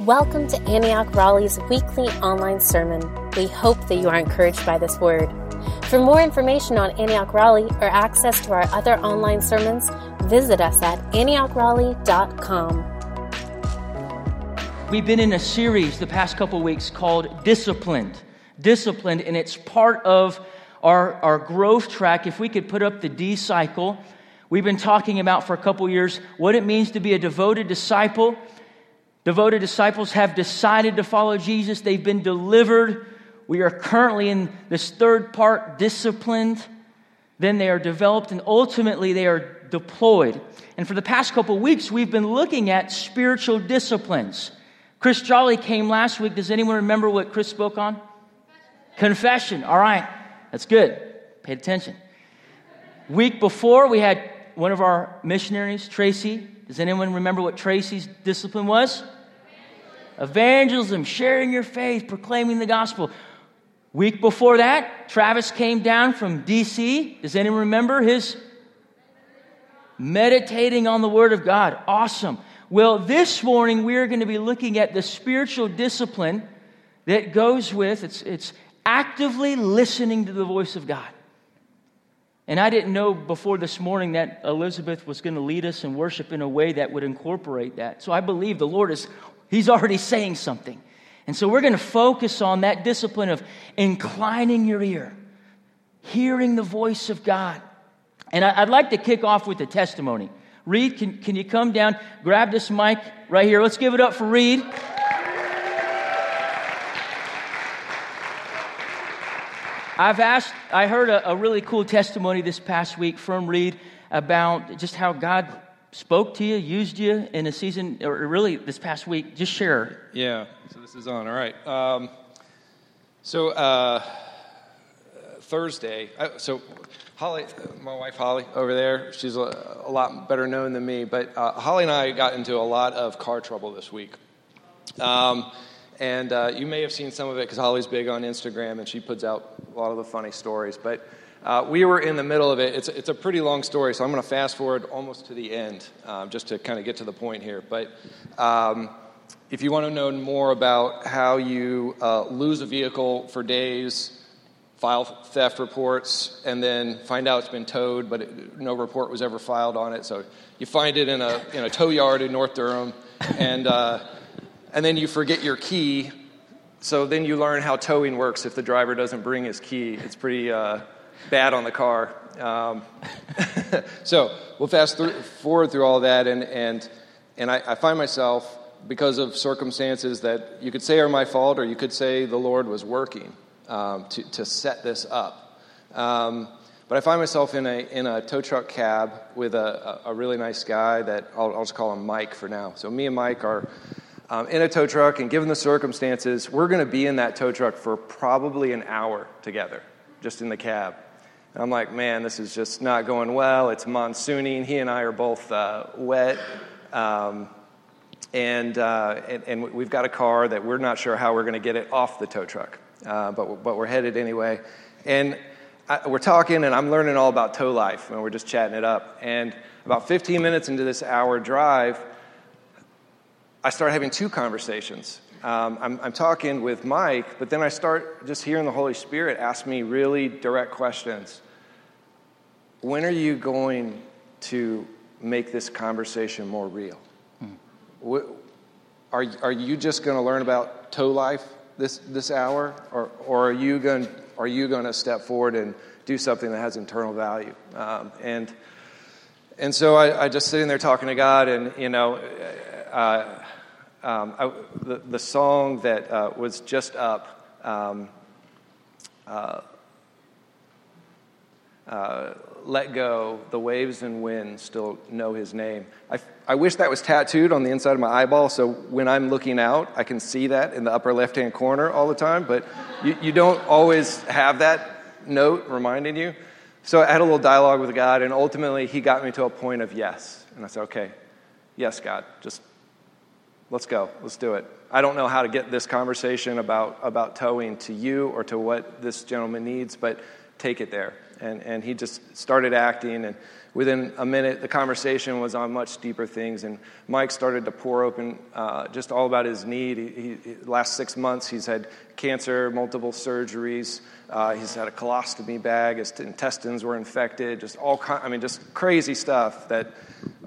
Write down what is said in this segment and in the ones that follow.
Welcome to Antioch Raleigh's weekly online sermon. We hope that you are encouraged by this word. For more information on Antioch Raleigh or access to our other online sermons, visit us at AntiochRaleigh.com. We've been in a series the past couple weeks called Disciplined. Disciplined, and it's part of our, our growth track. If we could put up the D cycle, we've been talking about for a couple years what it means to be a devoted disciple. Devoted disciples have decided to follow Jesus, they've been delivered. We are currently in this third part, disciplined. Then they are developed, and ultimately they are deployed. And for the past couple weeks, we've been looking at spiritual disciplines. Chris Jolly came last week. Does anyone remember what Chris spoke on? Confession. All right. That's good. Pay attention. Week before, we had one of our missionaries, Tracy. Does anyone remember what Tracy's discipline was? Evangelism, sharing your faith, proclaiming the gospel. Week before that, Travis came down from DC. Does anyone remember his meditating on the Word of God? Awesome. Well, this morning we're going to be looking at the spiritual discipline that goes with it's, it's actively listening to the voice of God. And I didn't know before this morning that Elizabeth was going to lead us in worship in a way that would incorporate that. So I believe the Lord is, He's already saying something. And so we're going to focus on that discipline of inclining your ear, hearing the voice of God. And I'd like to kick off with a testimony. Reed, can, can you come down, grab this mic right here? Let's give it up for Reed. I've asked, I heard a, a, really cool testimony this past week from Reed about just how God spoke to you, used you in a season, or really this past week. Just share. Yeah, so this is on. All right. Um, so, uh, Thursday, uh, so Holly, my wife Holly over there, she's a, a lot better known than me, but uh, Holly and I got into a lot of car trouble this week. Um, and uh, you may have seen some of it because Holly's big on Instagram and she puts out a lot of the funny stories. But uh, we were in the middle of it. It's, it's a pretty long story, so I'm going to fast forward almost to the end um, just to kind of get to the point here. But um, if you want to know more about how you uh, lose a vehicle for days, file theft reports, and then find out it's been towed, but it, no report was ever filed on it. So you find it in a, in a tow yard in North Durham, and, uh, and then you forget your key. So then you learn how towing works if the driver doesn't bring his key. It's pretty uh, bad on the car. Um, so we'll fast through, forward through all that, and, and, and I, I find myself, because of circumstances that you could say are my fault, or you could say the Lord was working um, to, to set this up. Um, but I find myself in a, in a tow truck cab with a, a, really nice guy that I'll, I'll, just call him Mike for now. So, me and Mike are um, in a tow truck, and given the circumstances, we're going to be in that tow truck for probably an hour together, just in the cab. And I'm like, man, this is just not going well. It's monsooning. He and I are both uh, wet. Um, and, uh, and, and, we've got a car that we're not sure how we're going to get it off the tow truck uh, but, but we're headed anyway. And I, we're talking, and I'm learning all about tow life, and we're just chatting it up. And about 15 minutes into this hour drive, I start having two conversations. Um, I'm, I'm, talking with Mike, but then I start just hearing the Holy Spirit ask me really direct questions. When are you going to make this conversation more real? Hmm. Are, are you just going to learn about tow life this, this hour? Or, or are you going are you going to step forward and do something that has internal value? Um, and, and so I, I just sitting there talking to God, and, you know, uh, um, I, the, the song that uh, was just up, um, uh, uh, let go, the waves and wind still know his name. I, I wish that was tattooed on the inside of my eyeball so when I'm looking out, I can see that in the upper left hand corner all the time, but you, you don't always have that note reminding you. So I had a little dialogue with God, and ultimately he got me to a point of yes. And I said, okay, yes, God, just let's go, let's do it. I don't know how to get this conversation about, about towing to you or to what this gentleman needs, but take it there. And, and he just started acting. And within a minute, the conversation was on much deeper things. And Mike started to pour open uh, just all about his need. He, he, last six months, he's had cancer, multiple surgeries. Uh, he's had a colostomy bag. His intestines were infected. Just all, kind—I mean, just crazy stuff that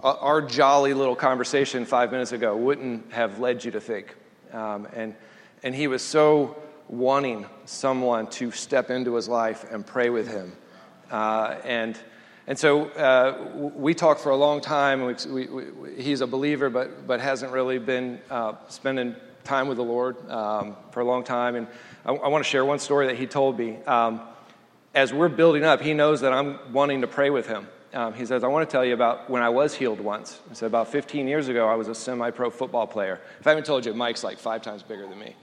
our jolly little conversation five minutes ago wouldn't have led you to think. Um, and, and he was so wanting someone to step into his life and pray with him. Uh, and, and so uh, we talked for a long time. We, we, we, he's a believer, but, but hasn't really been uh, spending time with the Lord um, for a long time. And I, I want to share one story that he told me. Um, as we're building up, he knows that I'm wanting to pray with him. Um, he says, I want to tell you about when I was healed once. He said, about 15 years ago, I was a semi pro football player. If I haven't told you, Mike's like five times bigger than me.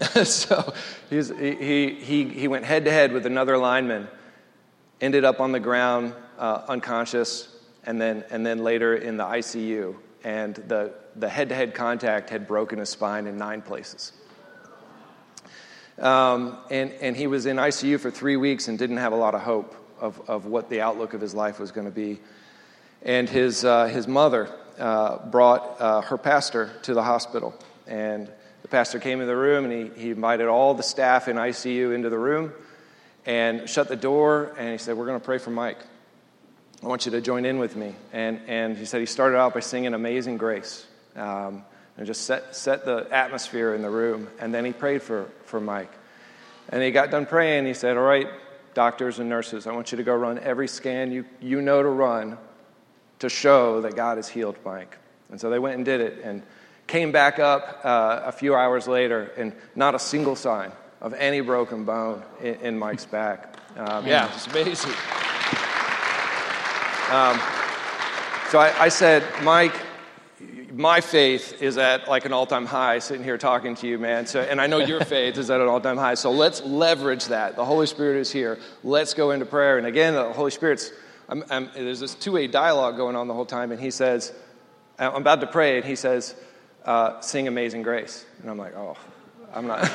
So he, he, he went head to head with another lineman, ended up on the ground uh, unconscious, and then, and then later in the ICU. And the, the head-to-head contact had broken his spine in nine places. Um, and, and he was in ICU for three weeks and didn't have a lot of hope of, of what the outlook of his life was going to be. And his, uh, his mother uh, brought uh, her pastor to the hospital. And the pastor came in the room and he, he invited all the staff in ICU into the room and shut the door. And he said, We're going to pray for Mike. I want you to join in with me. And, and he said he started out by singing Amazing Grace um, and just set, set the atmosphere in the room. And then he prayed for, for Mike. And he got done praying. He said, All right, doctors and nurses, I want you to go run every scan you, you know to run to show that God has healed Mike. And so they went and did it and came back up uh, a few hours later, and not a single sign of any broken bone in, in Mike's back. Um, yeah, it's amazing. Um, so I, I, said, Mike, my faith is at like an all-time high sitting here talking to you, man. So, and I know your faith is at an all-time high. So let's leverage that. The Holy Spirit is here. Let's go into prayer. And again, the Holy Spirit's, I'm, I'm, there's this two-way dialogue going on the whole time. And he says, I'm about to pray, and he says, uh, sing Amazing Grace. And I'm like, oh, I'm not.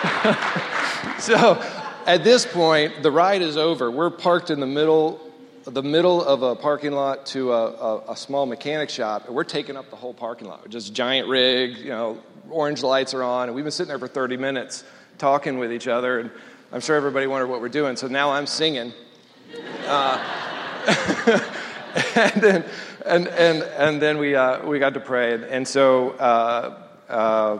so at this point, the ride is over. We're parked in the middle, the middle of a parking lot to a, a, a small mechanic shop, and we're taking up the whole parking lot. Just giant rig, you know, orange lights are on, and we've been sitting there for 30 minutes talking with each other, and I'm sure everybody wondered what we're doing. So now I'm singing. Uh, and then, and, and, and then we, uh, we got to pray. And, and so, uh, uh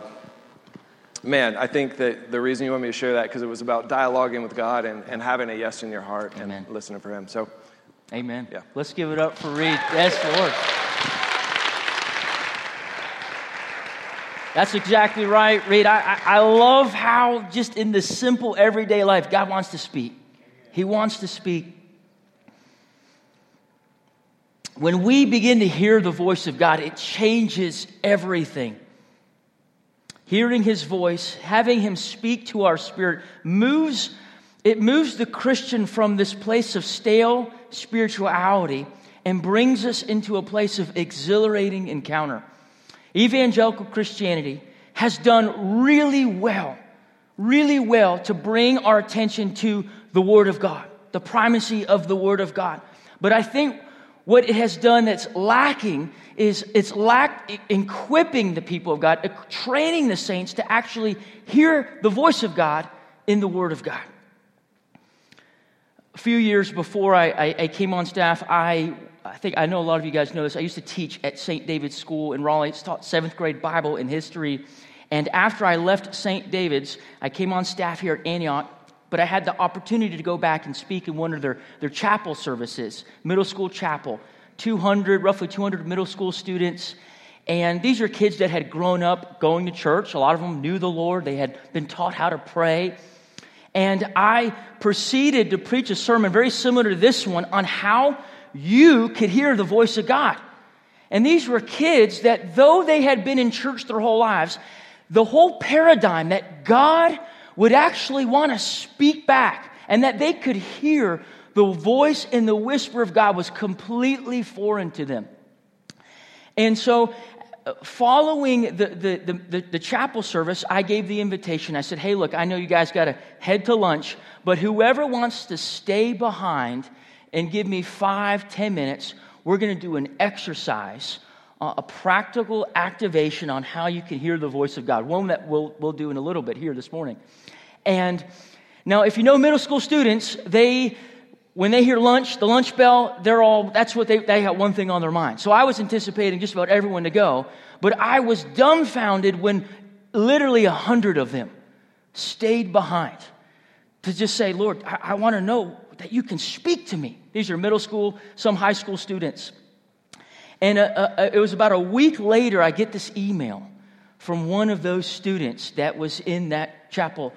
man, I think that the reason you want me to share that because it was about dialoguing with God and, and having a yes in your heart Amen. and listening for Him. So, Amen. Yeah. Let's give it up for Reed. Yes, Lord. That's exactly right, Reed. I, I, I love how just in the simple everyday life, God wants to speak. He wants to speak. When we begin to hear the voice of God, it changes everything hearing his voice, having him speak to our spirit, moves, it moves the Christian from this place of stale spirituality and brings us into a place of exhilarating encounter. Evangelical Christianity has done really well, really well to bring our attention to the Word of God, the primacy of the Word of God. But I think what it has done that's lacking is it's lack equipping the people of God, training the saints to actually hear the voice of God in the Word of God. A few years before I, I, I came on staff, I, I think I know a lot of you guys know this. I used to teach at St. David's School in Raleigh. It's taught seventh grade Bible and history. And after I left St. David's, I came on staff here at Antioch but I had the opportunity to go back and speak in one of their, their chapel services, middle school chapel. 200, roughly 200 middle school students. And these are kids that had grown up going to church. A lot of them knew the Lord, they had been taught how to pray. And I proceeded to preach a sermon very similar to this one on how you could hear the voice of God. And these were kids that, though they had been in church their whole lives, the whole paradigm that God would actually want to speak back and that they could hear the voice and the whisper of God was completely foreign to them. And so following the, the, the, the chapel service, I gave the invitation. I said, hey, look, I know you guys got to head to lunch, but whoever wants to stay behind and give me five, ten minutes, we're going to do an exercise, a practical activation on how you can hear the voice of God. One that we'll, we'll do in a little bit here this morning. And now, if you know middle school students, they when they hear lunch, the lunch bell, they're all, that's what they, they have one thing on their mind. So I was anticipating just about everyone to go, but I was dumbfounded when literally a hundred of them stayed behind to just say, Lord, I, I want to know that you can speak to me. These are middle school, some high school students. And uh, uh, it was about a week later, I get this email from one of those students that was in that chapel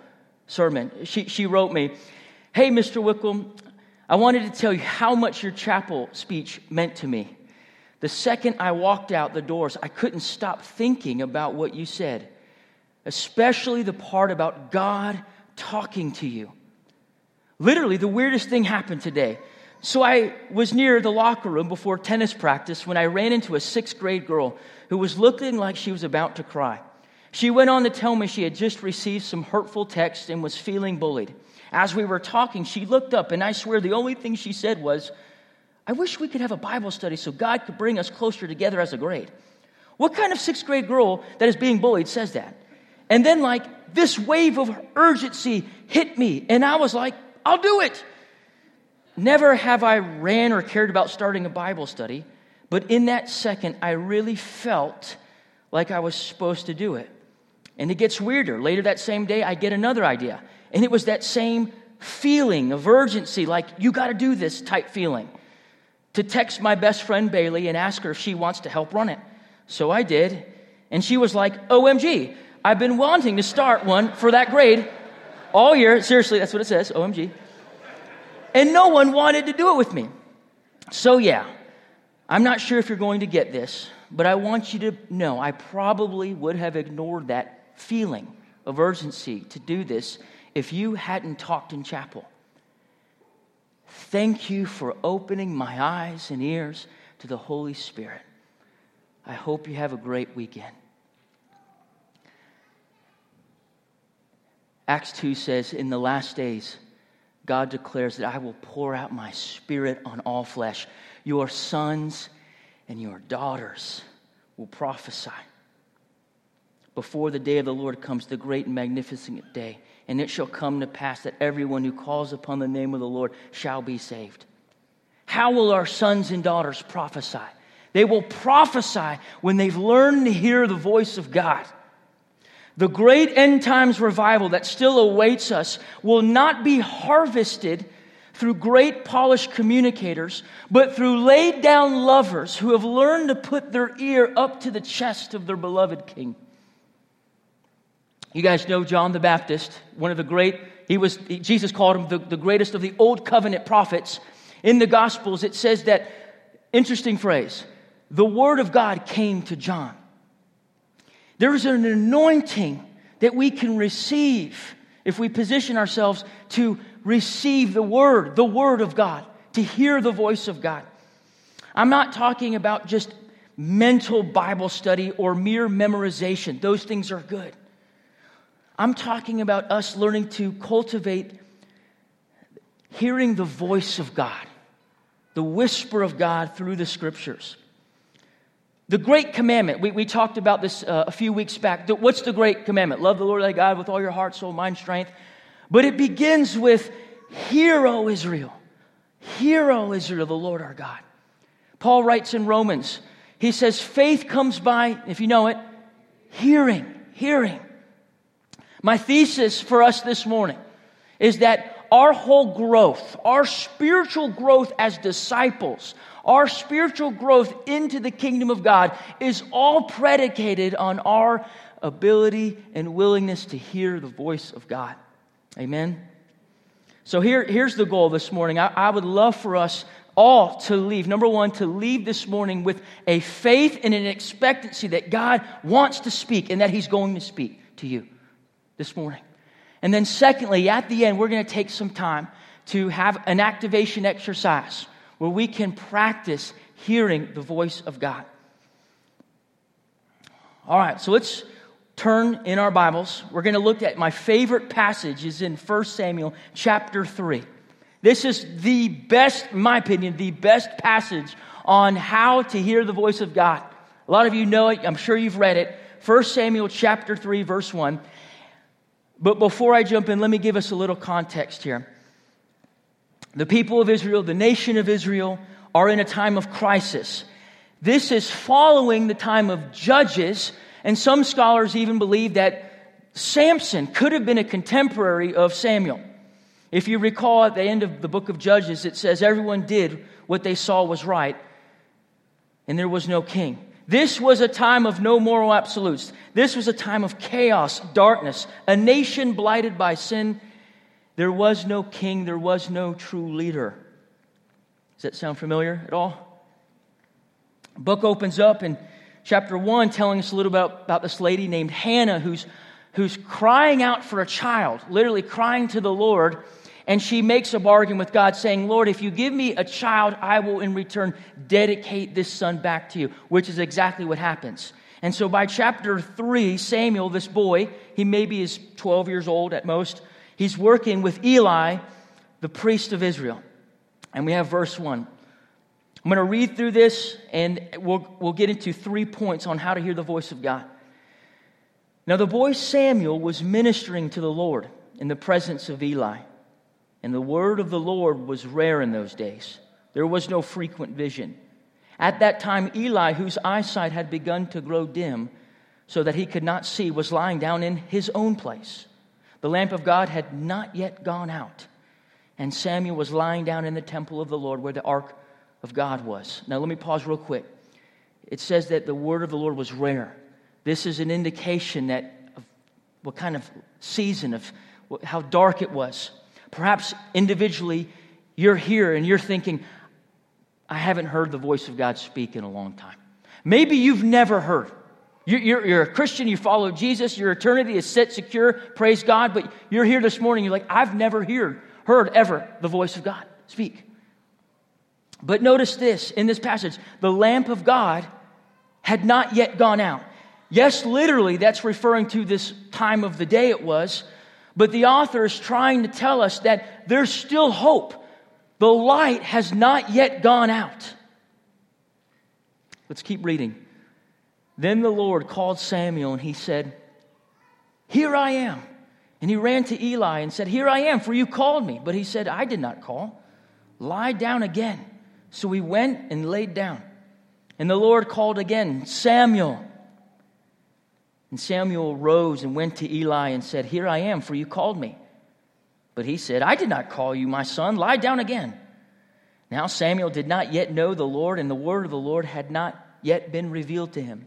sermon. She, she wrote me, Hey, Mr. Wickham, I wanted to tell you how much your chapel speech meant to me. The second I walked out the doors, I couldn't stop thinking about what you said, especially the part about God talking to you. Literally, the weirdest thing happened today. So I was near the locker room before tennis practice when I ran into a sixth grade girl who was looking like she was about to cry. She went on to tell me she had just received some hurtful text and was feeling bullied. As we were talking, she looked up, and I swear the only thing she said was, I wish we could have a Bible study so God could bring us closer together as a grade. What kind of sixth grade girl that is being bullied says that? And then, like, this wave of urgency hit me, and I was like, I'll do it. Never have I ran or cared about starting a Bible study, but in that second, I really felt like I was supposed to do it. And it gets weirder. Later that same day, I get another idea. And it was that same feeling of urgency, like, you got to do this type feeling, to text my best friend Bailey and ask her if she wants to help run it. So I did. And she was like, OMG, I've been wanting to start one for that grade all year. Seriously, that's what it says, OMG. And no one wanted to do it with me. So, yeah, I'm not sure if you're going to get this, but I want you to know I probably would have ignored that feeling of urgency to do this if you hadn't talked in chapel. Thank you for opening my eyes and ears to the Holy Spirit. I hope you have a great weekend. Acts 2 says, In the last days, God declares that I will pour out my spirit on all flesh. Your sons and your daughters will prophesy. Before the day of the Lord comes, the great and magnificent day and it shall come to pass that everyone who calls upon the name of the Lord shall be saved. How will our sons and daughters prophesy? They will prophesy when they've learned to hear the voice of God. The great end times revival that still awaits us will not be harvested through great polished communicators, but through laid down lovers who have learned to put their ear up to the chest of their beloved King. You guys know John the Baptist, one of the great, he was, Jesus called him the, the greatest of the old covenant prophets. In the Gospels, it says that, interesting phrase, the Word of God came to John. There is an anointing that we can receive if we position ourselves to receive the Word, the Word of God, to hear the voice of God. I'm not talking about just mental Bible study or mere memorization, those things are good. I'm talking about us learning to cultivate hearing the voice of God, the whisper of God through the scriptures. The great commandment, we, we talked about this uh, a few weeks back. What's the great commandment? Love the Lord thy God with all your heart, soul, mind, strength. But it begins with, Hear, O Israel. Hear, O Israel, the Lord our God. Paul writes in Romans, he says, Faith comes by, if you know it, hearing, hearing. My thesis for us this morning is that our whole growth, our spiritual growth as disciples, our spiritual growth into the kingdom of God is all predicated on our ability and willingness to hear the voice of God. Amen. So here, here's the goal this morning. I, I would love for us all to leave. Number one, to leave this morning with a faith and an expectancy that God wants to speak and that He's going to speak to you this morning. And then, secondly, at the end, we're going to take some time to have an activation exercise where we can practice hearing the voice of God. All right, so let's turn in our Bibles. We're going to look at my favorite passage is in 1 Samuel chapter 3. This is the best, in my opinion, the best passage on how to hear the voice of God. A lot of you know it. I'm sure you've read it. 1 Samuel chapter 3 verse 1. But before I jump in, let me give us a little context here. The people of Israel, the nation of Israel, are in a time of crisis. This is following the time of judges, and some scholars even believe that Samson could have been a contemporary of Samuel. If you recall at the end of the book of Judges, it says everyone did what they saw was right, and there was no king. This was a time of no moral absolutes. This was a time of chaos, darkness, a nation blighted by sin. There was no king, there was no true leader. Does that sound familiar at all? Book opens up in chapter 1 telling us a little about, about this lady named Hannah who's, who's crying out for a child, literally crying to the Lord. And she makes a bargain with God, saying, Lord, if you give me a child, I will in return dedicate this son back to you, which is exactly what happens. And so by chapter 3, Samuel, this boy, he maybe is 12 years old at most, he's working with Eli, the priest of Israel. And we have verse 1. I'm going to read through this, and we'll, we'll get into three points on how to hear the voice of God. Now, the boy Samuel was ministering to the Lord in the presence of Eli. And the word of the Lord was rare in those days. There was no frequent vision. At that time, Eli, whose eyesight had begun to grow dim so that he could not see, was lying down in his own place. The lamp of God had not yet gone out, and Samuel was lying down in the temple of the Lord where the ark of God was. Now, let me pause real quick. It says that the word of the Lord was rare. This is an indication that of what kind of season, of how dark it was. Perhaps individually, you're here and you're thinking, I haven't heard the voice of God speak in a long time. Maybe you've never heard. You're, a Christian, you follow Jesus, your eternity is set secure, praise God, but you're here this morning, you're like, I've never heard, heard ever the voice of God speak. But notice this in this passage the lamp of God had not yet gone out. Yes, literally, that's referring to this time of the day it was, but the author is trying to tell us that there's still hope. The light has not yet gone out. Let's keep reading. Then the Lord called Samuel and he said, Here I am. And he ran to Eli and said, Here I am, for you called me. But he said, I did not call. Lie down again. So he went and laid down. And the Lord called again, Samuel. And Samuel rose and went to Eli and said, Here I am, for you called me. But he said, I did not call you, my son. Lie down again. Now Samuel did not yet know the Lord, and the word of the Lord had not yet been revealed to him.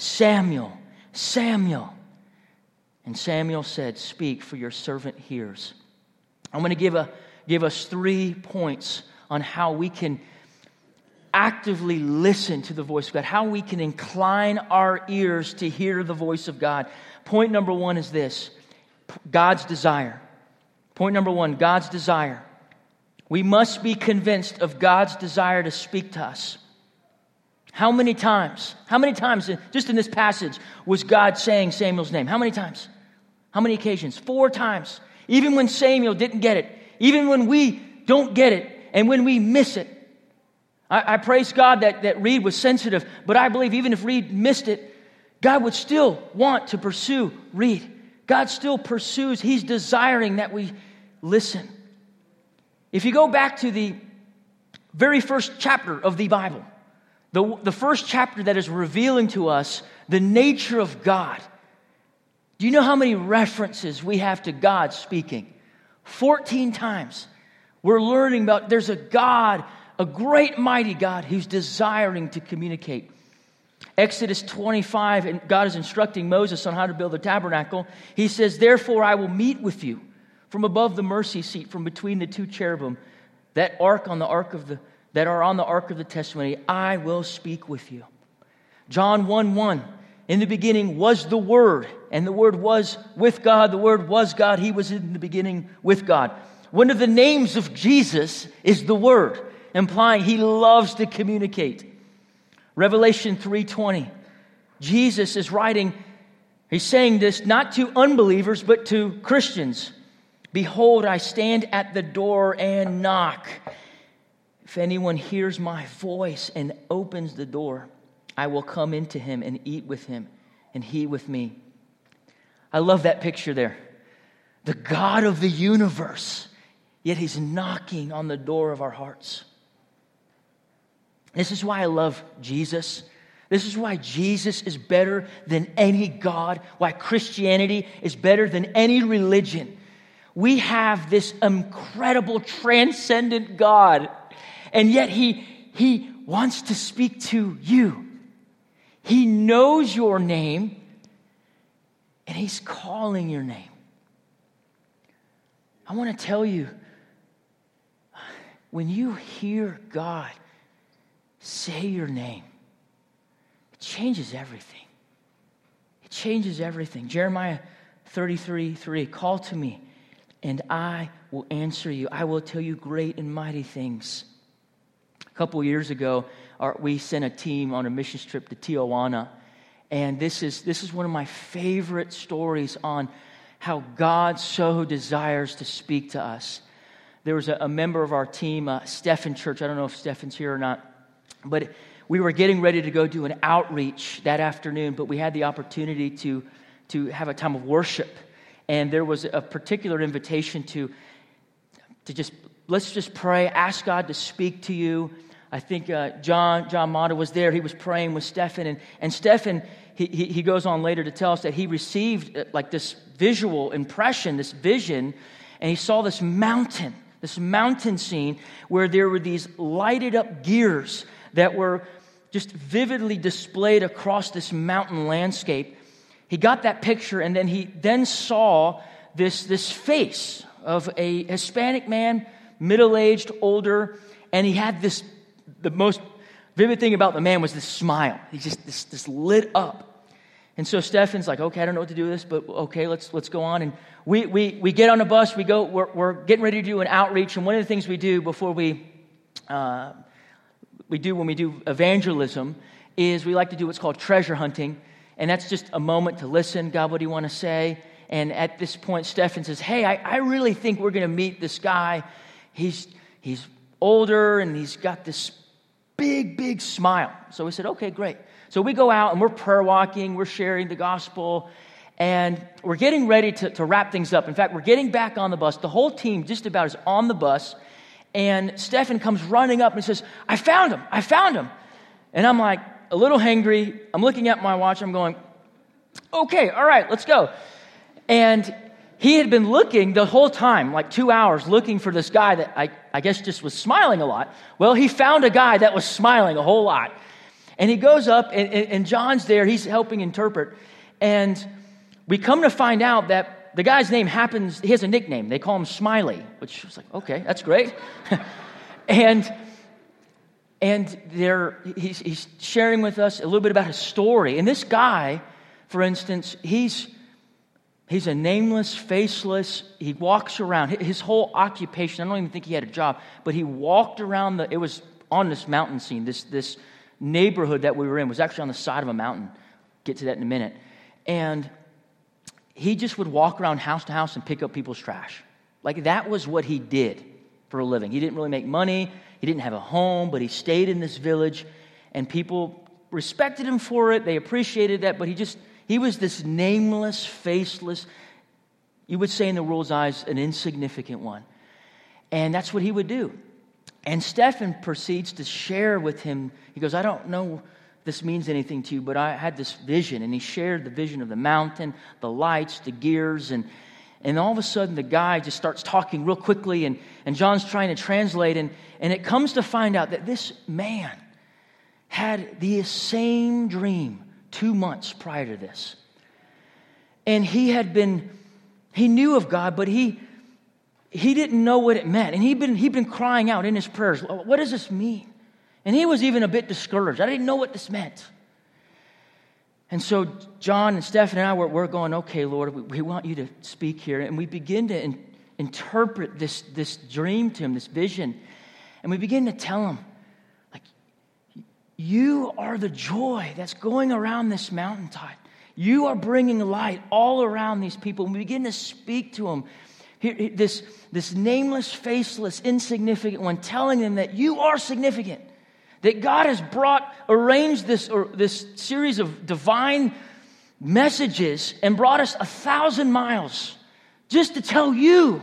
Samuel, Samuel. And Samuel said, Speak, for your servant hears. I'm going to give, a, give us three points on how we can actively listen to the voice of God, how we can incline our ears to hear the voice of God. Point number one is this God's desire. Point number one God's desire. We must be convinced of God's desire to speak to us. How many times, how many times, just in this passage, was God saying Samuel's name? How many times? How many occasions? Four times. Even when Samuel didn't get it, even when we don't get it, and when we miss it, I, I praise God that, that Reed was sensitive, but I believe even if Reed missed it, God would still want to pursue Reed. God still pursues, He's desiring that we listen. If you go back to the very first chapter of the Bible, the, the first chapter that is revealing to us the nature of God, do you know how many references we have to God speaking? 14 times. We're learning about there's a God a great, mighty God who's desiring to communicate. Exodus 25, and God is instructing Moses on how to build the tabernacle. He says, Therefore, I will meet with you from above the mercy seat, from between the two cherubim, that ark on the ark of the that are on the ark of the testimony, I will speak with you. John 1 1. In the beginning was the Word, and the Word was with God. The Word was God. He was in the beginning with God. One of the names of Jesus is the Word, implying he loves to communicate. Revelation 3:20. Jesus is writing, he's saying this not to unbelievers, but to Christians. Behold, I stand at the door and knock. If anyone hears my voice and opens the door, I will come into him and eat with him, and he with me. I love that picture there. The God of the universe, yet he's knocking on the door of our hearts. This is why I love Jesus. This is why Jesus is better than any God, why Christianity is better than any religion. We have this incredible, transcendent God, and yet He, he wants to speak to you. He knows your name, and He's calling your name. I want to tell you when you hear God say your name, it changes everything. It changes everything. Jeremiah 33 3 Call to me, and I will answer you. I will tell you great and mighty things. Couple years ago, our, we sent a team on a mission trip to Tijuana. And this is, this is one of my favorite stories on how God so desires to speak to us. There was a, a member of our team, uh, Stephen Church. I don't know if Stephen's here or not. But we were getting ready to go do an outreach that afternoon, but we had the opportunity to, to have a time of worship. And there was a particular invitation to, to just, let's just pray, ask God to speak to you. I think uh, John, John Mata was there. He was praying with Stephen. And, and Stephen, he, he, he goes on later to tell us that he received uh, like this visual impression, this vision, and he saw this mountain, this mountain scene where there were these lighted up gears that were just vividly displayed across this mountain landscape. He got that picture and then he then saw this, this face of a Hispanic man, middle aged, older, and he had this, the most vivid thing about the man was this smile. He just, this, this lit up. And so Stefan's like, okay, I don't know what to do with this, but okay, let's, let's go on. And we, we, we get on a bus, we go, we're, we're getting ready to do an outreach. And one of the things we do before we uh, we do when we do evangelism is we like to do what's called treasure hunting. And that's just a moment to listen. God, what do you want to say? And at this point, Stefan says, Hey, I, I really think we're going to meet this guy. He's, he's older and he's got this big, big smile. So we said, Okay, great. So we go out and we're prayer walking, we're sharing the gospel, and we're getting ready to, to wrap things up. In fact, we're getting back on the bus. The whole team just about is on the bus. And Stefan comes running up and says, I found him. I found him. And I'm like, a little hangry. I'm looking at my watch. I'm going, okay, all right, let's go. And he had been looking the whole time, like two hours, looking for this guy that I, I guess just was smiling a lot. Well, he found a guy that was smiling a whole lot. And he goes up, and, and John's there. He's helping interpret. And we come to find out that the guy's name happens, he has a nickname. They call him Smiley, which was like, okay, that's great. and and they're, he's, he's sharing with us a little bit about his story. And this guy, for instance, he's, he's a nameless, faceless, he walks around. His whole occupation, I don't even think he had a job, but he walked around the, it was on this mountain scene, this, this neighborhood that we were in was actually on the side of a mountain. Get to that in a minute. And he just would walk around house to house and pick up people's trash. Like that was what he did for a living. He didn't really make money, he didn't have a home, but he stayed in this village and people respected him for it. They appreciated that, but he just he was this nameless, faceless, you would say in the world's eyes, an insignificant one. And that's what he would do. And Stephen proceeds to share with him. He goes, I don't know this means anything to you, but I had this vision, and he shared the vision of the mountain, the lights, the gears, and and all of a sudden the guy just starts talking real quickly, and, and John's trying to translate, and, and it comes to find out that this man had the same dream two months prior to this. And he had been, he knew of God, but he, he didn't know what it meant. And he'd been, he'd been crying out in his prayers, What does this mean? And he was even a bit discouraged. I didn't know what this meant. And so John and Stephen and I were, we're going, okay, Lord, we, we, want you to speak here. And we begin to in, interpret this, this dream to him, this vision. And we begin to tell him, you are the joy that's going around this mountaintop. You are bringing light all around these people. And we begin to speak to them. Here, this, this nameless, faceless, insignificant one, telling them that you are significant that God has brought, arranged this, or this series of divine messages and brought us a thousand miles just to tell you,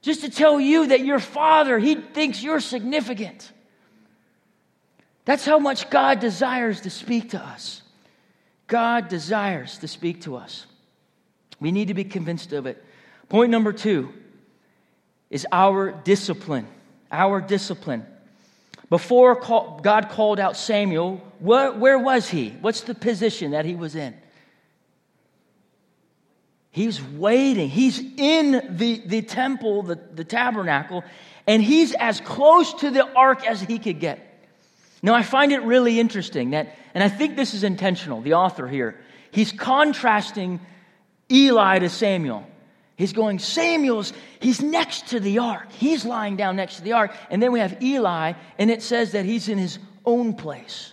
just to tell you that your father, he thinks you're significant. That's how much God desires to speak to us. God desires to speak to us. We need to be convinced of it. Point number two is our discipline. Our discipline. Before God called out Samuel, where, was he? What's the position that he was in? He's waiting. He's in the, the temple, the, the tabernacle, and he's as close to the ark as he could get. Now, I find it really interesting that, and I think this is intentional, the author here. He's contrasting Eli to Samuel. He's going, Samuel's, he's next to the ark. He's lying down next to the ark. And then we have Eli, and it says that he's in his own place.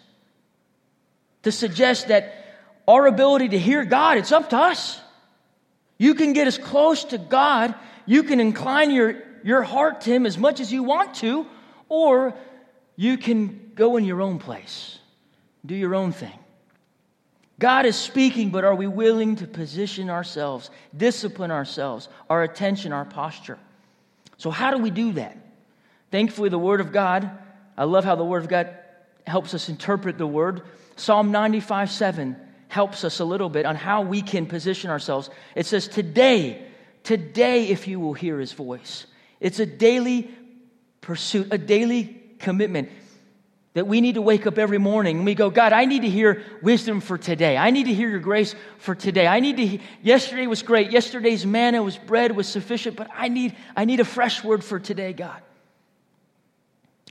To suggest that our ability to hear God, it's up to us. You can get as close to God, you can incline your, your heart to Him as much as you want to, or you can go in your own place, do your own thing. God is speaking, but are we willing to position ourselves, discipline ourselves, our attention, our posture? So, how do we do that? Thankfully, the Word of God, I love how the Word of God helps us interpret the Word. Psalm 95 7 helps us a little bit on how we can position ourselves. It says, Today, today, if you will hear His voice. It's a daily pursuit, a daily commitment that we need to wake up every morning and we go, God, I need to hear wisdom for today. I need to hear your grace for today. I need to, he- yesterday was great. Yesterday's manna was bread was sufficient, but I need, I need a fresh word for today, God.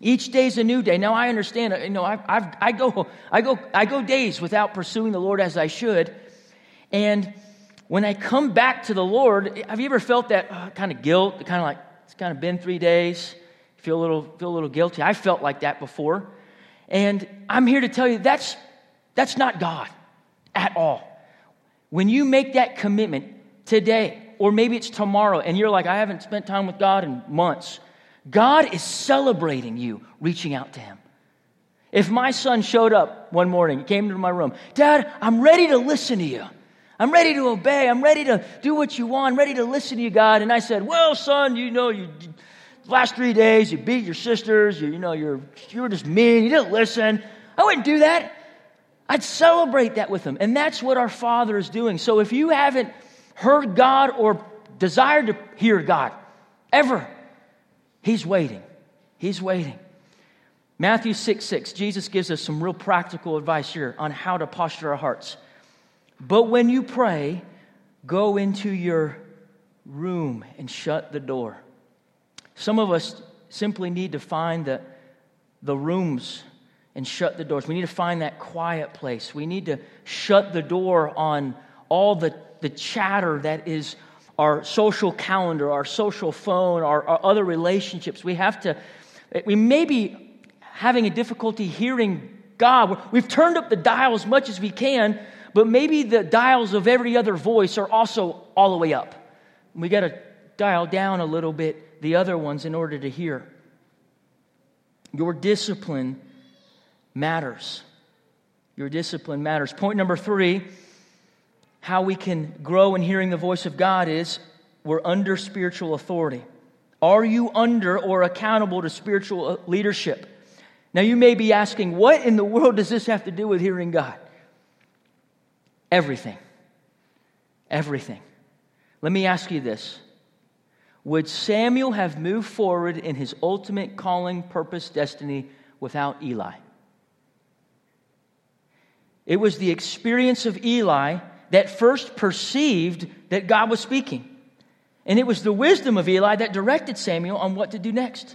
Each day is a new day. Now I understand, you know, I, I've, I go, I go, I go days without pursuing the Lord as I should. And when I come back to the Lord, have you ever felt that uh, kind of guilt? Kind of like, it's kind of been three days. Feel a little, feel a little guilty. I felt like that before. And I'm here to tell you that's, that's not God at all. When you make that commitment today, or maybe it's tomorrow, and you're like, I haven't spent time with God in months, God is celebrating you reaching out to Him. If my son showed up one morning, came into my room, Dad, I'm ready to listen to you. I'm ready to obey. I'm ready to do what you want. I'm ready to listen to you, God. And I said, Well, son, you know, you last three days you beat your sisters, you, you know, you're, you were just mean, you didn't listen. I wouldn't do that. I'd celebrate that with them. And that's what our Father is doing. So if you haven't heard God or desired to hear God ever, He's waiting. He's waiting. Matthew 6 6, Jesus gives us some real practical advice here on how to posture our hearts. But when you pray, go into your room and shut the door. Some of us simply need to find the, the rooms and shut the doors. We need to find that quiet place. We need to shut the door on all the, the chatter that is our social calendar, our social phone, our, our other relationships. We have to, we may be having a difficulty hearing God. We've turned up the dial as much as we can, but maybe the dials of every other voice are also all the way up. We got to dial down a little bit the other ones in order to hear. Your discipline matters. Your discipline matters. Point number three how we can grow in hearing the voice of God is we're under spiritual authority. Are you under or accountable to spiritual uh, leadership? Now, you may be asking, what in the world does this have to do with hearing God? Everything. Everything. Let me ask you this would Samuel have moved forward in his ultimate calling, purpose, destiny without Eli? It was the experience of Eli that first perceived that God was speaking. And it was the wisdom of Eli that directed Samuel on what to do next.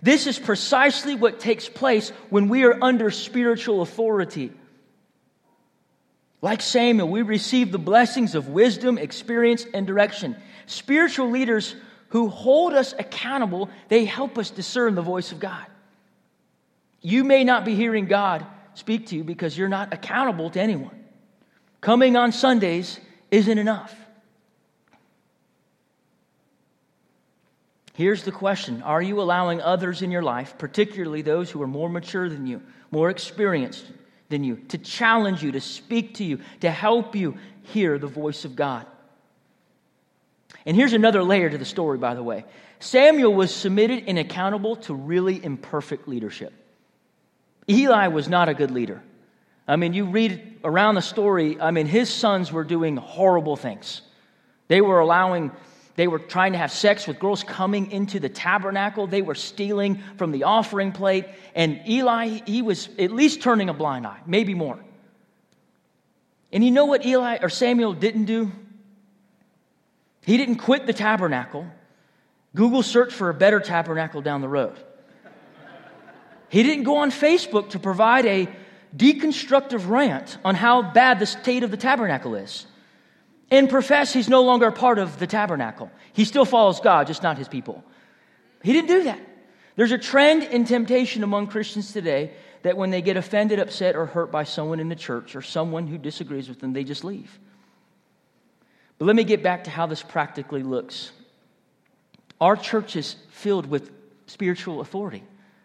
This is precisely what takes place when we are under spiritual authority. Like Samuel, we receive the blessings of wisdom, experience, and direction. Spiritual leaders who hold us accountable, they help us discern the voice of God. You may not be hearing God speak to you because you're not accountable to anyone. Coming on Sundays isn't enough. Here's the question Are you allowing others in your life, particularly those who are more mature than you, more experienced than you, to challenge you, to speak to you, to help you hear the voice of God? And here's another layer to the story, by the way. Samuel was submitted and accountable to really imperfect leadership. Eli was not a good leader. I mean, you read around the story, I mean, his sons were doing horrible things. They were allowing they were trying to have sex with girls coming into the tabernacle. They were stealing from the offering plate. And Eli, he was at least turning a blind eye, maybe more. And you know what Eli or Samuel didn't do? He didn't quit the tabernacle. Google search for a better tabernacle down the road. He didn't go on Facebook to provide a deconstructive rant on how bad the state of the tabernacle is and profess he's no longer a part of the tabernacle. He still follows God, just not his people. He didn't do that. There's a trend in temptation among Christians today that when they get offended, upset, or hurt by someone in the church or someone who disagrees with them, they just leave. But let me get back to how this practically looks. Our church is filled with spiritual authority.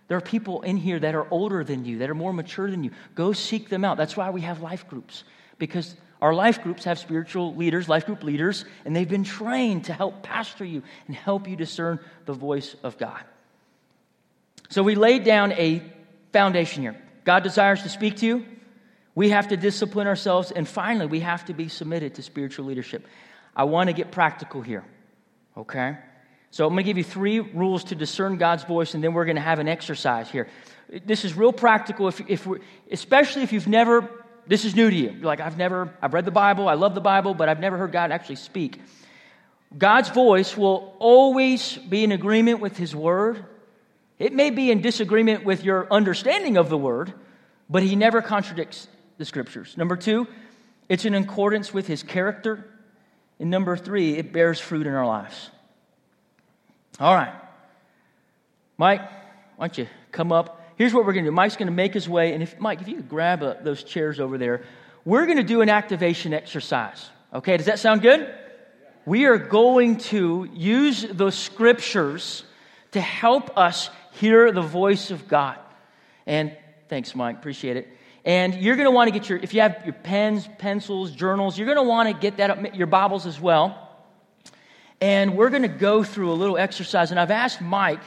There are people in here that are older than you, that are more mature than you. Go seek them out. That's why we have life groups, because our life groups have spiritual leaders, life group leaders, and they've been trained to help pastor you and help you discern the voice of God. So we laid down a foundation here. God desires to speak to you. We have to discipline ourselves. And finally, we have to be submitted to spiritual leadership. I want to get practical here, okay? So I'm going to give you three rules to discern God's voice, and then we're going to have an exercise here. This is real practical, if, if we're, especially if you've never this is new to you. You're like, I've never, I've read the Bible, I love the Bible, but I've never heard God actually speak. God's voice will always be in agreement with His Word. It may be in disagreement with your understanding of the Word, but He never contradicts the Scriptures. Number two, it's in accordance with His character. And number three, it bears fruit in our lives. All right. Mike, why don't you come up? here's what we're going to do. Mike's going to make his way, and if Mike, if you could grab those chairs over there, we're going to do an activation exercise. Okay, does that sound good? We are going to use the scriptures to help us hear the voice of God. And thanks, Mike, appreciate it. And you're going to want to get your, if you have your pens, pencils, journals, you're going to want to get that up, your Bibles as well. And we're going to go through a little exercise. And I've asked Mike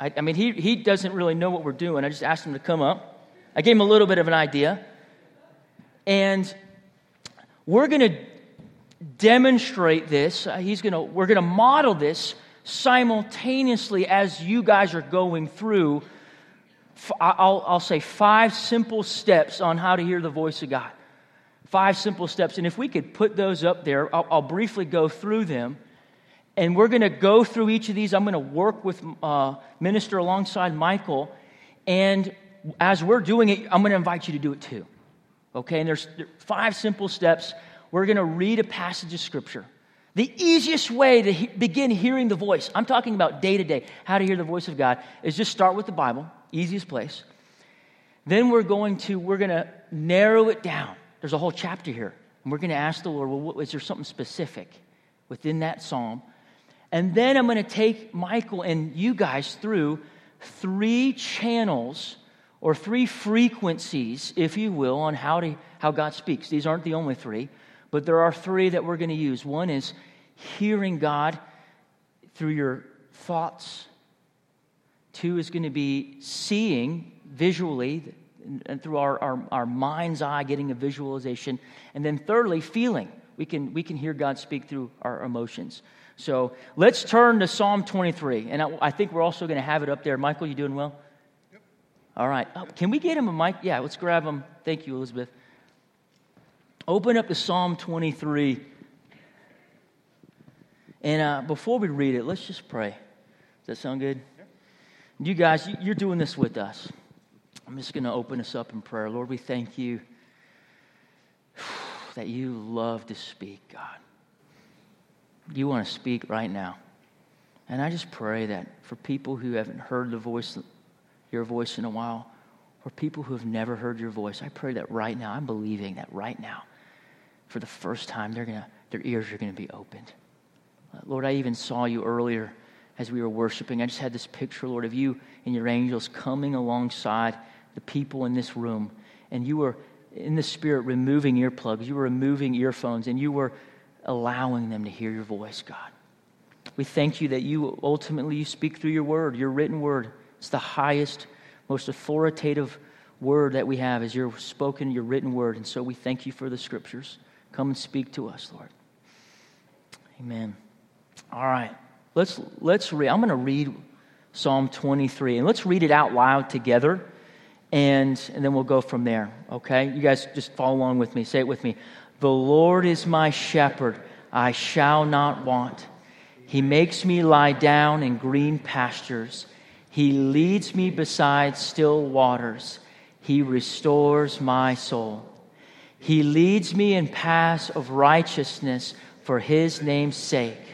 I, I mean, he, he doesn't really know what we're doing. I just asked him to come up. I gave him a little bit of an idea. And we're going to demonstrate this. Uh, he's going to, we're going to model this simultaneously as you guys are going through. I'll, I'll say five simple steps on how to hear the voice of God. Five simple steps. And if we could put those up there, I'll, I'll briefly go through them. And we're going to go through each of these. I'm going to work with, uh, minister alongside Michael. And as we're doing it, I'm going to invite you to do it too. Okay? And there's five simple steps. We're going to read a passage of Scripture. The easiest way to he- begin hearing the voice, I'm talking about day to day, how to hear the voice of God, is just start with the Bible, easiest place. Then we're going to, we're going to narrow it down. There's a whole chapter here. And we're going to ask the Lord, well, what, is there something specific within that psalm and then I'm going to take Michael and you guys through three channels or three frequencies, if you will, on how, to, how God speaks. These aren't the only three, but there are three that we're going to use. One is hearing God through your thoughts, two is going to be seeing visually and through our, our, our mind's eye, getting a visualization. And then thirdly, feeling. We can, we can hear God speak through our emotions. So let's turn to Psalm 23. And I, I think we're also going to have it up there. Michael, you doing well? Yep. All right. Oh, can we get him a mic? Yeah, let's grab him. Thank you, Elizabeth. Open up to Psalm 23. And uh, before we read it, let's just pray. Does that sound good? You guys, you're doing this with us. I'm just going to open us up in prayer. Lord, we thank you that you love to speak, God. You want to speak right now. And I just pray that for people who haven't heard the voice, your voice in a while, or people who have never heard your voice, I pray that right now, I'm believing that right now, for the first time, they're gonna, their ears are going to be opened. Lord, I even saw you earlier as we were worshiping. I just had this picture, Lord, of you and your angels coming alongside the people in this room. And you were in the spirit removing earplugs, you were removing earphones, and you were allowing them to hear your voice, God. We thank you that you ultimately you speak through your word, your written word. It's the highest, most authoritative word that we have is your spoken, your written word. And so we thank you for the scriptures. Come and speak to us, Lord. Amen. All right. Let's let's read. I'm going to read Psalm 23 and let's read it out loud together and, and then we'll go from there, okay? You guys just follow along with me. Say it with me. The Lord is my shepherd, I shall not want. He makes me lie down in green pastures. He leads me beside still waters. He restores my soul. He leads me in paths of righteousness for his name's sake.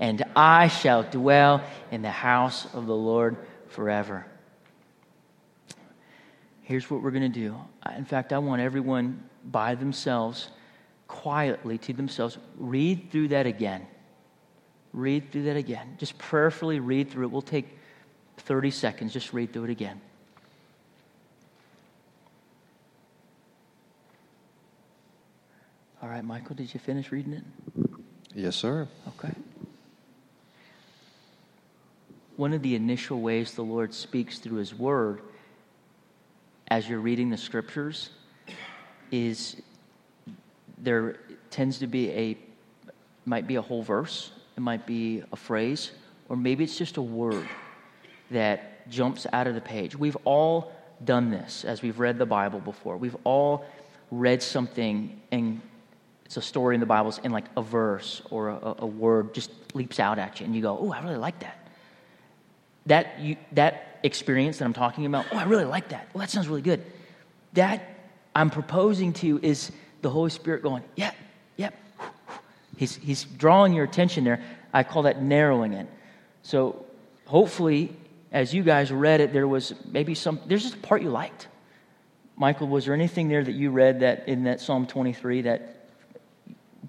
and I shall dwell in the house of the Lord forever. Here's what we're going to do. In fact, I want everyone by themselves, quietly to themselves, read through that again. Read through that again. Just prayerfully read through it. We'll take 30 seconds. Just read through it again. All right, Michael, did you finish reading it? Yes, sir. Okay one of the initial ways the Lord speaks through His Word as you're reading the Scriptures is there tends to be a might be a whole verse, it might be a phrase, or maybe it's just a word that jumps out of the page. We've all done this as we've read the Bible before. We've all read something and it's a story in the Bible, and like a verse or a, a word just leaps out at you, and you go, "Oh, I really like that." That, you, that experience that I'm talking about, oh, I really like that. Well, that sounds really good. That I'm proposing to you is the Holy Spirit going, yep, yep. He's, he's drawing your attention there. I call that narrowing it. So hopefully, as you guys read it, there was maybe some, there's just a part you liked. Michael, was there anything there that you read that in that Psalm 23 that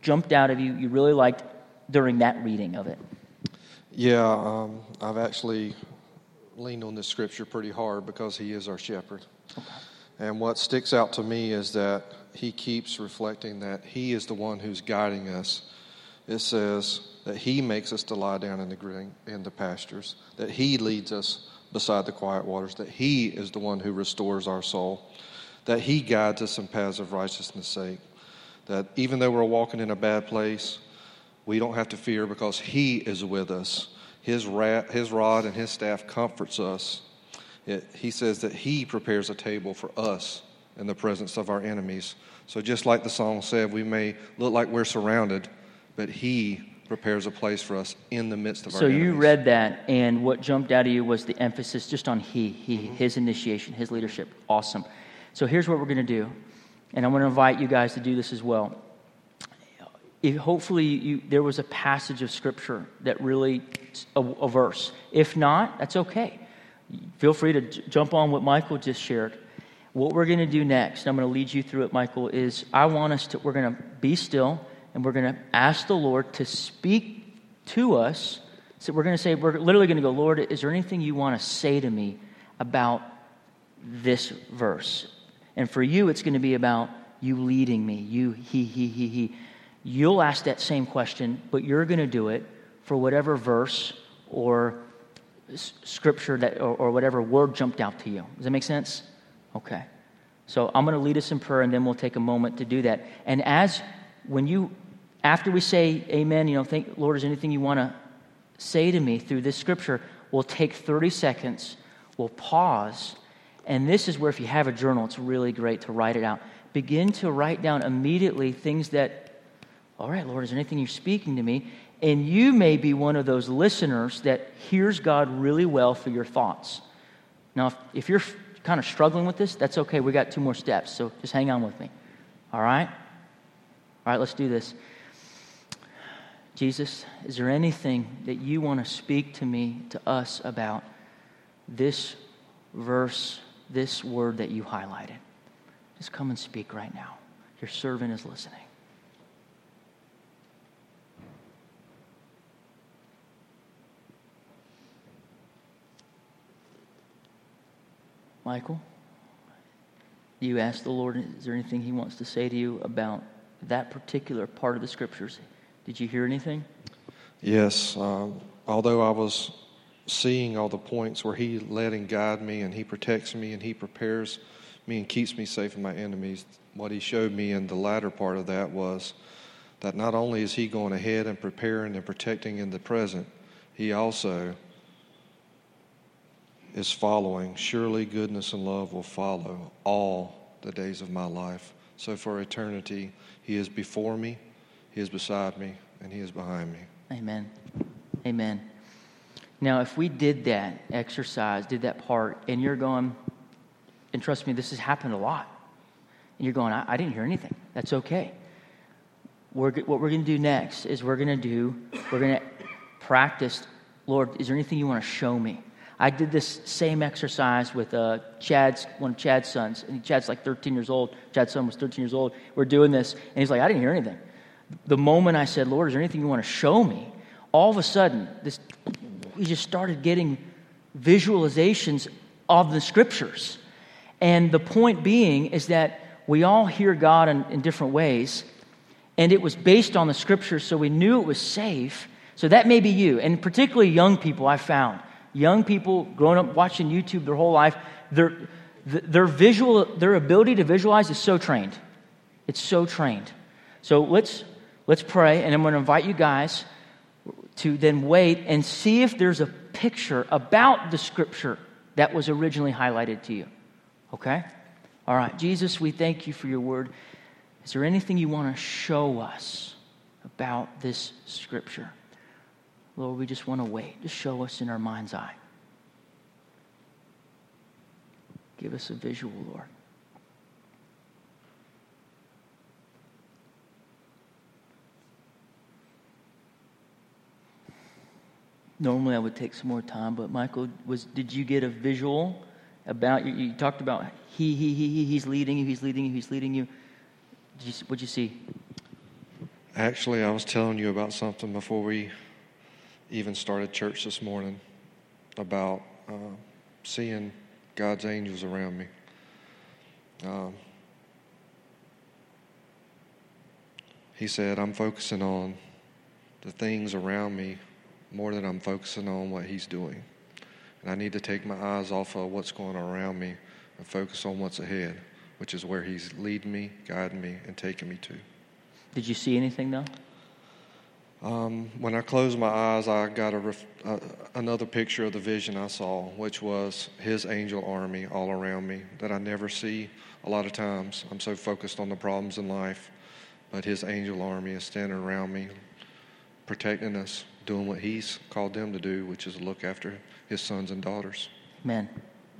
jumped out of you, you really liked during that reading of it? Yeah, um, I've actually leaned on this scripture pretty hard because he is our shepherd. Okay. And what sticks out to me is that he keeps reflecting that he is the one who's guiding us. It says that he makes us to lie down in the green, in the pastures, that he leads us beside the quiet waters, that he is the one who restores our soul, that he guides us in paths of righteousness' sake, that even though we're walking in a bad place, we don't have to fear because He is with us. His, ra- his rod and His staff comforts us. It, he says that He prepares a table for us in the presence of our enemies. So, just like the song said, we may look like we're surrounded, but He prepares a place for us in the midst of so our enemies. So, you read that, and what jumped out of you was the emphasis just on He, He, mm-hmm. His initiation, His leadership. Awesome. So, here's what we're going to do, and I'm going to invite you guys to do this as well if hopefully you, there was a passage of scripture that really a, a, verse if not that's okay feel free to j- jump on what michael just shared what we're going to do next i'm going to lead you through it michael is i want us to we're going to be still and we're going to ask the lord to speak to us so we're going to say we're literally going to go lord is there anything you want to say to me about this verse. And for you, it's going to be about you leading me. You, he, he, he, he. You'll ask that same question, but you're going to do it for whatever verse or scripture that, or, or whatever word jumped out to you. Does that make sense? Okay. So I'm going to lead us in prayer, and then we'll take a moment to do that. And as when you, after we say Amen, you know, think, Lord, is anything you want to say to me through this scripture? We'll take 30 seconds. We'll pause. And this is where, if you have a journal, it's really great to write it out. Begin to write down immediately things that, all right, Lord, is there anything you're speaking to me? And you may be one of those listeners that hears God really well for your thoughts. Now, if, if you're kind of struggling with this, that's okay. We got two more steps, so just hang on with me. All right? All right, let's do this. Jesus, is there anything that you want to speak to me, to us about this verse, this word that you highlighted? Just come and speak right now. Your servant is listening. Michael, you ask the Lord, is there anything He wants to say to you about that particular part of the scriptures? Did you hear anything? Yes. Um, although I was seeing all the points where He led and guided me, and He protects me, and He prepares me and keeps me safe from my enemies, what He showed me in the latter part of that was that not only is He going ahead and preparing and protecting in the present, He also is following. Surely goodness and love will follow all the days of my life. So for eternity, He is before me, He is beside me, and He is behind me. Amen. Amen. Now, if we did that exercise, did that part, and you're going, and trust me, this has happened a lot, and you're going, I, I didn't hear anything. That's okay. We're, what we're going to do next is we're going to do, we're going to practice, Lord, is there anything you want to show me? I did this same exercise with uh, Chad's, one of Chad's sons. And Chad's like 13 years old. Chad's son was 13 years old. We're doing this. And he's like, I didn't hear anything. The moment I said, Lord, is there anything you want to show me? All of a sudden, this, we just started getting visualizations of the scriptures. And the point being is that we all hear God in, in different ways. And it was based on the scriptures, so we knew it was safe. So that may be you. And particularly young people, I found young people growing up watching YouTube their whole life, their, their visual, their ability to visualize is so trained. It's so trained. So let's, let's pray, and I'm going to invite you guys to then wait and see if there's a picture about the scripture that was originally highlighted to you. Okay? All right. Jesus, we thank you for your word. Is there anything you want to show us about this scripture? Lord, we just want to wait. Just show us in our mind's eye. Give us a visual, Lord. Normally, I would take some more time, but Michael, was did you get a visual about you? You talked about he, he, he, he, he's leading you, he's leading you, he's leading you. Did you what'd you see? Actually, I was telling you about something before we even started church this morning about uh, seeing God's angels around me. Um, he said, I'm focusing on the things around me more than I'm focusing on what He's doing. And I need to take my eyes off of what's going on around me and focus on what's ahead, which is where He's leading me, guiding me, and taking me to. Did you see anything though? Um, when I closed my eyes, I got ref- uh, another picture of the vision I saw, which was His angel army all around me that I never see a lot of times. I'm so focused on the problems in life, but His angel army is standing around me, protecting us, doing what He's called them to do, which is look after His sons and daughters. Amen.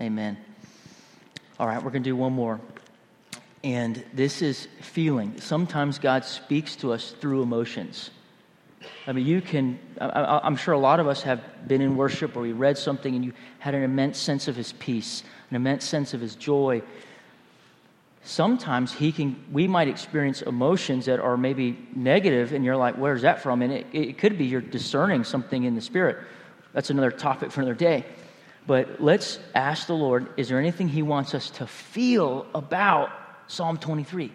Amen. All right, we're going to do one more. And this is feeling. Sometimes God speaks to us through emotions. I mean, you can, I, am sure a lot of us have been in worship or we read something and you had an immense sense of his peace, an immense sense of his joy. Sometimes he can, we might experience emotions that are maybe negative and you're like, where's that from? And it, it could be you're discerning something in the spirit. That's another topic for another day. But let's ask the Lord is there anything He wants us to feel about Psalm 23,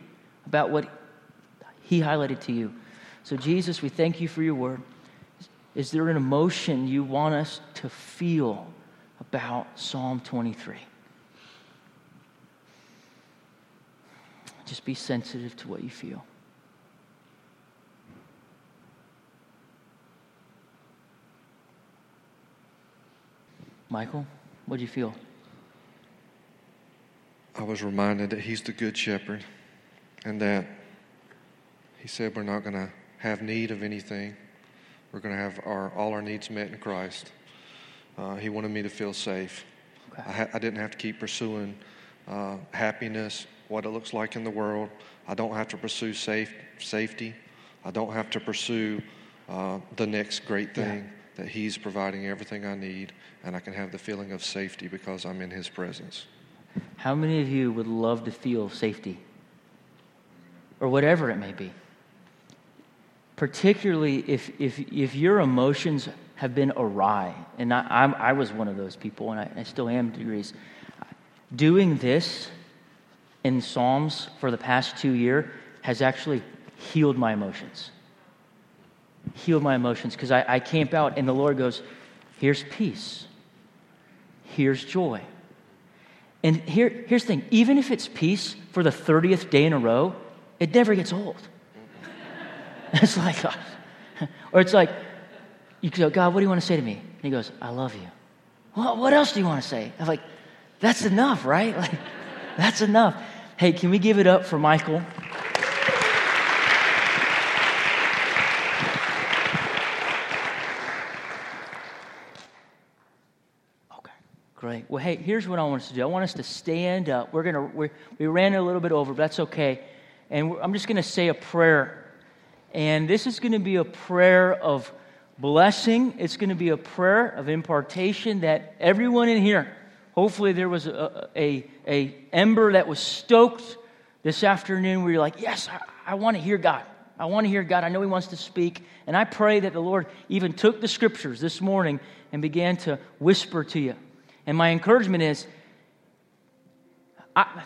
about what He highlighted to you? So, Jesus, we thank you for your word. Is there an emotion you want us to feel about Psalm 23? Just be sensitive to what you feel. Michael, what do you feel? I was reminded that He's the Good Shepherd and that He said we're not going to have need of anything. We're going to have our, all our needs met in Christ. Uh, he wanted me to feel safe. Okay. I, ha- I, didn't have to keep pursuing uh, happiness, what it looks like in the world. I don't have to pursue safe, safety. I don't have to pursue uh, the next great thing. Yeah that He's providing everything I need, and I can have the feeling of safety because I'm in His presence. How many of you would love to feel safety? Or whatever it may be. Particularly if, if, if your emotions have been awry, and I, I'm, i was one of those people, and I, I still am to degrees. Doing this in Psalms for the past two years has actually healed my emotions Healed my emotions because I, I camp out and the Lord goes, Here's peace, here's joy. And here, here's the thing even if it's peace for the 30th day in a row, it never gets old. it's like, or it's like, you go, God, what do you want to say to me? And he goes, I love you. Well, what else do you want to say? I'm like, that's enough, right? Like, that's enough. Hey, can we give it up for Michael? Okay. Great. Well, hey, here's what I want us to do. I want us to stand up. We're gonna we we ran a little bit over, but that's okay. And I'm just gonna say a prayer, and this is gonna be a prayer of blessing. It's gonna be a prayer of impartation that everyone in here. Hopefully, there was a a, a ember that was stoked this afternoon where you're like, yes, I, I want to hear God. I want to hear God. I know He wants to speak. And I pray that the Lord even took the scriptures this morning and began to whisper to you. And my encouragement is I,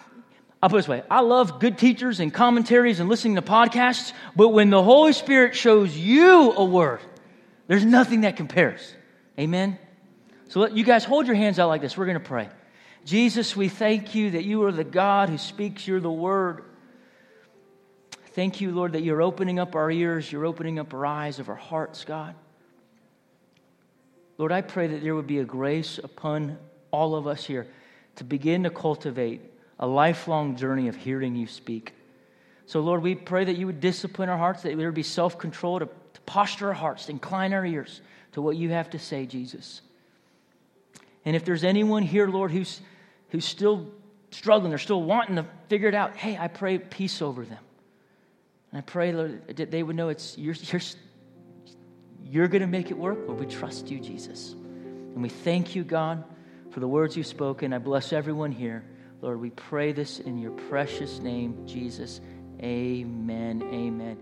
I'll put this way I love good teachers and commentaries and listening to podcasts, but when the Holy Spirit shows you a word, there's nothing that compares. Amen? So let you guys hold your hands out like this. We're going to pray. Jesus, we thank you that you are the God who speaks, you're the word. Thank you, Lord, that you're opening up our ears, you're opening up our eyes of our hearts, God. Lord, I pray that there would be a grace upon all of us here, to begin to cultivate a lifelong journey of hearing you speak. So, Lord, we pray that you would discipline our hearts, that there would be self control to, to posture our hearts, to incline our ears to what you have to say, Jesus. And if there's anyone here, Lord, who's, who's still struggling, they're still wanting to figure it out, hey, I pray peace over them. And I pray, Lord, that they would know it's you're, you're, you're going to make it work, Lord. We trust you, Jesus. And we thank you, God for the words you've spoken. I bless everyone here. Lord, we pray this in your precious name, Jesus. Amen. Amen.